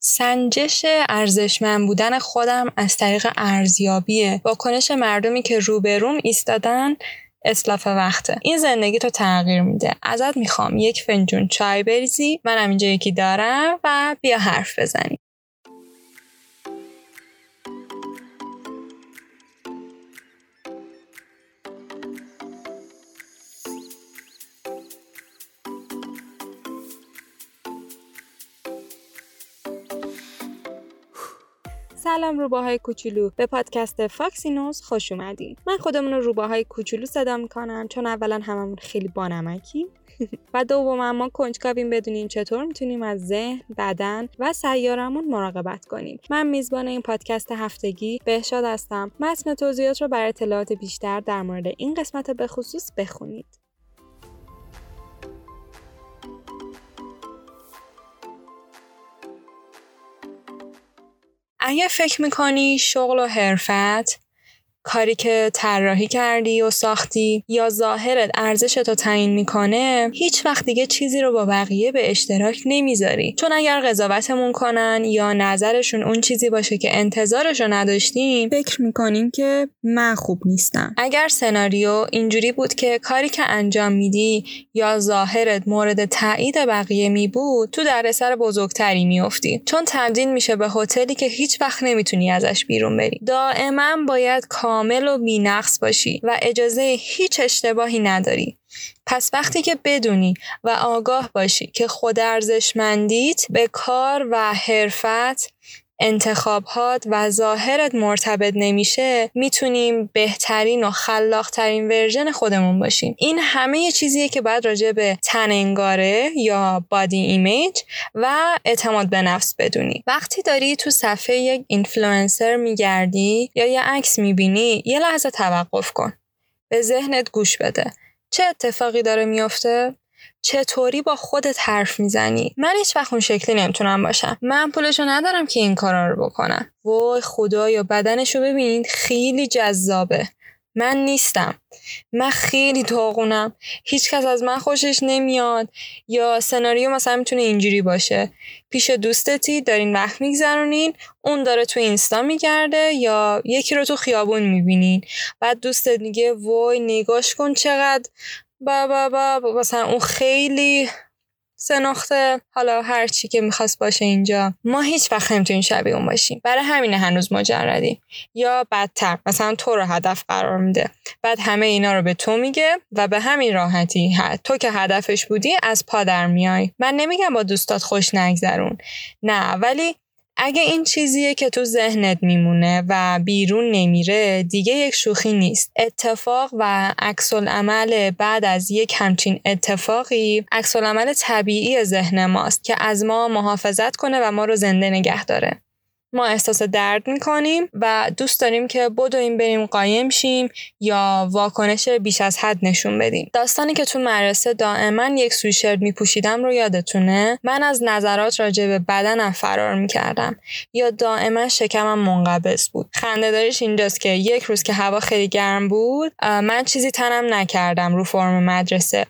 سنجش ارزشمند بودن خودم از طریق ارزیابی واکنش مردمی که روبروم ایستادن اسلاف وقته. این زندگی تو تغییر میده. ازت می‌خوام. یک فنجون چای بریزی. منم اینجا یکی دارم و بیا حرف بزنی سلام روباهای کوچولو. به پادکست فاکسینوز خوش اومدین. من خودمون رو روباهای کوچولو صدا می‌کنم چون اولا هممون خیلی بانمکیم و دوم ما کنجکاویم بدونیم چطور می‌تونیم از ذهن بدن و سیارمون مراقبت کنیم. من میزبان این پادکست هفتگی بهشاد هستم. متن توضیحات رو برای اطلاعات بیشتر در مورد این قسمت به خصوص بخونید. اگه فکر می‌کنی شغل و حرفت کاری که طراحی کردی و ساختی یا ظاهرت ارزش تو تعیین می‌کنه هیچ وقت دیگه چیزی رو با بقیه به اشتراک نمی‌ذاری. چون اگر قضاوتمون کنن یا نظرشون اون چیزی باشه که انتظارش رو نداشتیم فکر می‌کنیم که من خوب نیستم. اگر سناریو اینجوری بود که کاری که انجام میدی یا ظاهرت مورد تایید بقیه می بود تو دردسر بزرگتری میافتی. چون تبدیل میشه به هتلی که هیچ وقت نمی‌تونی ازش بیرون بری. دائما باید کامل و بینقص باشی و اجازه هیچ اشتباهی نداری. پس وقتی که بدونی و آگاه باشی که خود ارزشمندیت به کار و حرفت انتخابات و ظاهرت مرتبط نمیشه می‌تونیم بهترین و خلاقترین version خودمون باشیم. این همه یه چیزیه که باید راجع به تننگاره یا body image و اعتماد به نفس بدونی. وقتی داری تو صفحه یک اینفلوئنسر میگردی یا یه عکس می‌بینی یه لحظه توقف کن. به ذهنت گوش بده. چه اتفاقی داره میافته؟ چطوری با خودت حرف می‌زنی؟ من هیچ وقت اون شکلی نمی‌تونم باشم. من پولشو ندارم که این کارا رو بکنم. وای خدایا بدنشو ببین خیلی جذابه. من نیستم. من خیلی داغونم. هیچکس از من خوشش نمیاد. یا سناریو مثلا می‌تونه اینجوری باشه. پیش دوستتی دارین وقت میگذرونین اون داره تو اینستا میگرده یا یکی رو تو خیابون می‌بینین. بعد دوستت میگه وای نگاش کن چقدر. با با با مثلا اون خیلی سناخته حالا هر چی که می‌خواست باشه اینجا. ما هیچ وقت نمی‌تونیم شبیه اون باشیم. برای همین هنوز مجردیم. یا بدتر مثلا تو رو هدف قرار میده. بعد همه اینا رو به تو میگه و به همین راحتی تو که هدفش بودی از پادر میای. من نمیگم با دوستات خوش نگذرون. نه ولی اگه این چیزیه که تو ذهنت میمونه و بیرون نمیره دیگه یک شوخی نیست. اتفاق و عکس عمل بعد از یک همچین اتفاقی عکس عمل طبیعی ذهن ماست که از ما محافظت کنه و ما رو زنده نگه داره. ما احساس درد می‌کنیم و دوست داریم که بدویم بریم قایم شیم یا واکنش بیش از حد نشون بدیم. داستانی که تو مدرسه دائما یک سویشرت میپوشیدم رو یادتونه؟ من از نظرات راجع به بدنم فرار می‌کردم. یا دائما شکمم منقبض بود. خنده داریش اینجاست که یک روز که هوا خیلی گرم بود من چیزی تنم نکردم رو فرم مدرسه.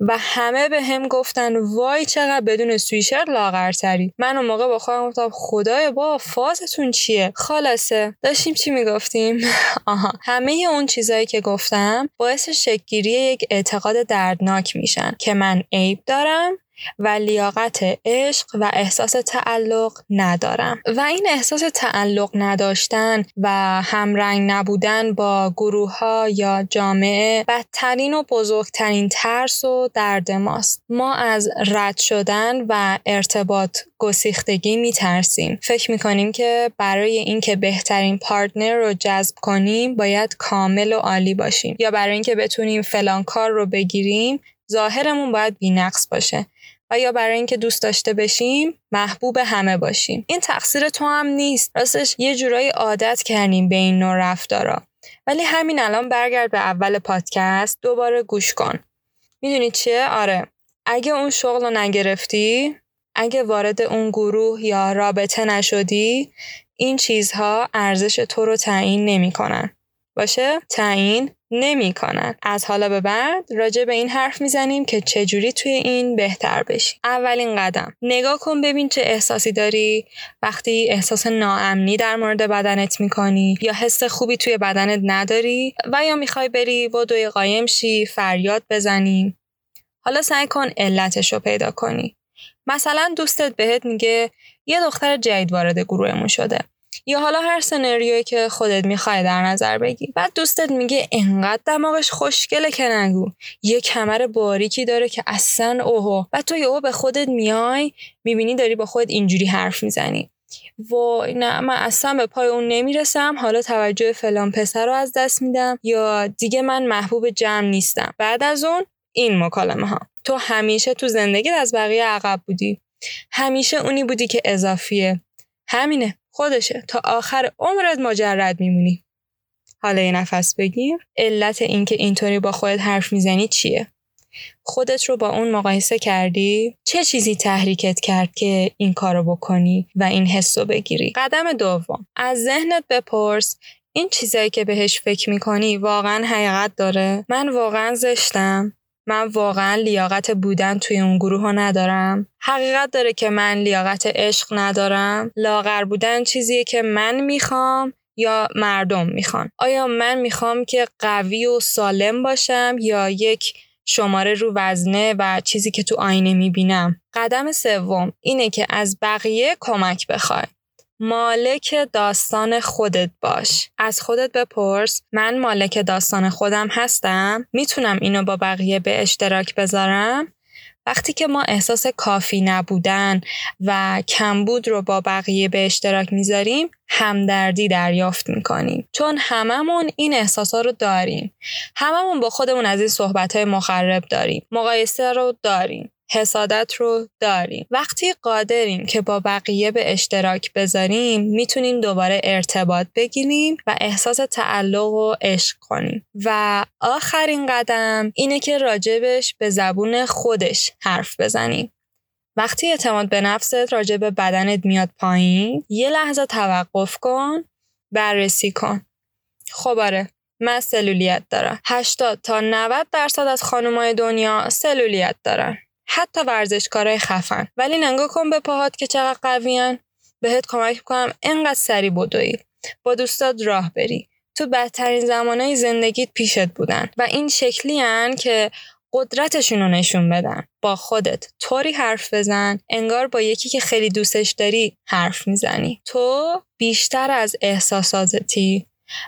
و همه به هم گفتن وای چقدر بدون سویشر لاغرتری. من اون موقع با خودم گفتم خدای با فازتون چیه؟ خلاصه. داشتیم چی می‌گفتیم؟ آها. همه اون چیزایی که گفتم باعث شکگیری یک اعتقاد دردناک میشن که من عیب دارم. و لیاقت عشق و احساس تعلق ندارم. و این احساس تعلق نداشتن و همرنگ نبودن با گروه ها یا جامعه بدترین و بزرگترین ترس و درد ماست. ما از رد شدن و ارتباط گسیختگی می ترسیم فکر می کنیم که برای اینکه بهترین پارتنر رو جذب کنیم باید کامل و عالی باشیم. یا برای اینکه بتونیم فلان کار رو بگیریم ظاهرمون باید بینقص باشه. و یا برای اینکه دوست داشته بشیم محبوب همه باشیم. این تقصیر تو هم نیست. راستش یه جورایی عادت کردیم به این نوع رفتارا. ولی همین الان برگرد به اول پادکست دوباره گوش کن. می‌دونی چیه؟ آره. اگه اون شغل رو نگرفتی اگه وارد اون گروه یا رابطه نشدی این چیزها ارزش تو رو تعیین نمی‌کنن. باشه؟ تعیین نمی‌کنن از حالا به بعد راجع به این حرف می‌زنیم که چجوری توی این بهتر بشی. اولین قدم. نگاه کن ببین چه احساسی داری. وقتی احساس ناامنی در مورد بدنت می‌کنی یا حس خوبی توی بدنت نداری و یا می‌خوای بری و دوی قایم شی فریاد بزنی حالا سعی کن علتش رو پیدا کنی. مثلا دوستت بهت میگه یه دختر جدید وارد گروهمون شده. یا حالا هر سناریویی که خودت می‌خوای در نظر بگی. بعد دوستت میگه انقدر دماغش خوشگله که نگو. یه کمر باریکی داره که اصلا اوهو. و تو یهو به خودت میای می‌بینی داری با خودت اینجوری حرف می‌زنی. وای نه من اصلا به پای اون نمی‌رسم. حالا توجه فلان پسر رو از دست میدم. یا دیگه من محبوب جمع نیستم. بعد از اون این مکالمه ها تو همیشه تو زندگیت از بقیه عقب بودی. همیشه اونی بودی که اضافیه. همینه. خودشه. تا آخر عمرت مجرد میمونی. حالا یه نفس بگیر. علت اینکه اینطوری با خودت حرف می‌زنی چیه؟ خودت رو با اون مقایسه کردی؟ چه چیزی تحریکت کرد که این کارو بکنی و این حس رو بگیری؟ قدم دوم. از ذهنت بپرس این چیزایی که بهش فکر می‌کنی واقعا حقیقت داره؟ من واقعا زشتم. من واقعا لیاقت بودن توی اون گروه ها ندارم. حقیقت داره که من لیاقت عشق ندارم. لاغر بودن چیزیه که من می‌خوام یا مردم می‌خوان. آیا من می‌خوام که قوی و سالم باشم یا یک شماره رو وزنه و چیزی که تو آینه می‌بینم؟ قدم سوم اینه که از بقیه کمک بخوای. مالک داستان خودت باش. از خودت بپرس من مالک داستان خودم هستم. می‌تونم اینو با بقیه به اشتراک بذارم؟ وقتی که ما احساس کافی نبودن و کمبود رو با بقیه به اشتراک می‌ذاریم همدردی دریافت می‌کنیم. چون هممون این احساسا رو داریم. هممون با خودمون از این صحبت های مخرب داریم. مقایسه رو داریم. حسادت رو داریم. وقتی قادریم که با بقیه به اشتراک بذاریم می‌تونیم دوباره ارتباط بگیریم و احساس تعلق و عشق کنیم. و آخرین قدم اینه که راجبش به زبون خودش حرف بزنیم. وقتی اعتماد به نفست راجب بدنت میاد پایین یه لحظه توقف کن بررسی کن. خب آره من سلولیت دارم. 80 تا 90 درصد از خانمای دنیا سلولیت دارن. حتی ورزشکارای خفن. ولی نگاه کن به پاهات که چقدر قویان. بهت کمک می‌کنم انقدر سری بدوی. با دوستات راه بری. تو بدترین زمانهای زندگیت پیشت بودن و این شکلی هن که قدرتشون رو نشون بدن. با خودت طوری حرف بزن انگار با یکی که خیلی دوستش داری حرف می‌زنی. تو بیشتر از احساساتتی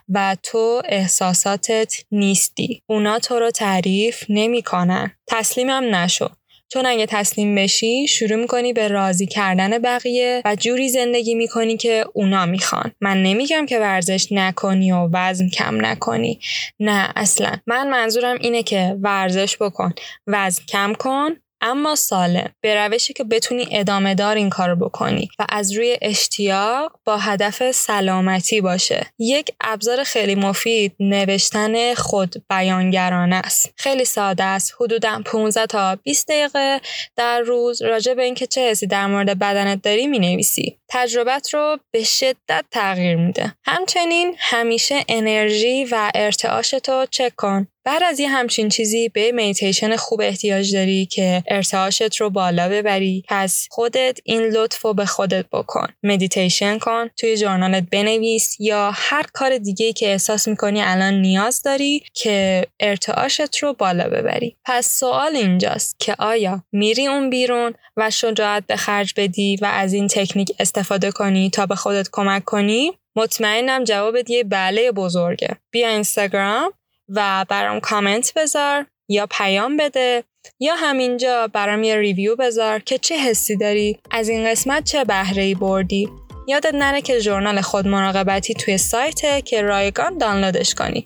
و تو احساساتت نیستی. اونا تو رو تعریف نمی‌کنن. تسلیمم نشو. چون اگه تسلیم بشی شروع می‌کنی به راضی کردن بقیه و جوری زندگی می‌کنی که اونا می‌خوان. من نمیگم که ورزش نکنی و وزن کم نکنی. نه اصلا. من منظورم اینه که ورزش بکن. وزن کم کن اما سالم به روشی که بتونی ادامه دار این کار بکنی و از روی اشتیاق با هدف سلامتی باشه. یک ابزار خیلی مفید نوشتن خود بیانگرانه است. خیلی ساده است. حدودا 15 تا 20 دقیقه در روز راجع به اینکه چه حسی در مورد بدنت داری می نویسی تجربت رو به شدت تغییر میده. همچنین همیشه انرژی و ارتعاشتو چک کن. بعد از یه همچین چیزی به مدیتیشن خوب احتیاج داری که ارتعاشت رو بالا ببری. پس خودت این لطف رو به خودت بکن. مدیتیشن کن توی جورنالت بنویس یا هر کار دیگه که احساس می‌کنی الان نیاز داری که ارتعاشت رو بالا ببری. پس سوال اینجاست که آیا میری اون بیرون و شجاعت به خرج بدی و از این تکنیک استفاده کنی تا به خودت کمک کنی؟ مطمئنم جوابت یه بله بزرگه. بیا اینستاگرام و برام کامنت بذار یا پیام بده یا همینجا برام یه ریویو بذار که چه حسی داری؟ از این قسمت چه بهره ای بردی؟ یادت نره که ژورنال خود مراقبتی توی سایته که رایگان دانلودش کنی.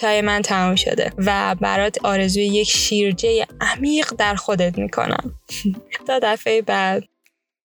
چای من تموم شده و برات آرزوی یک شیرجه عمیق در خودت می‌کنم. تا دفعه بعد.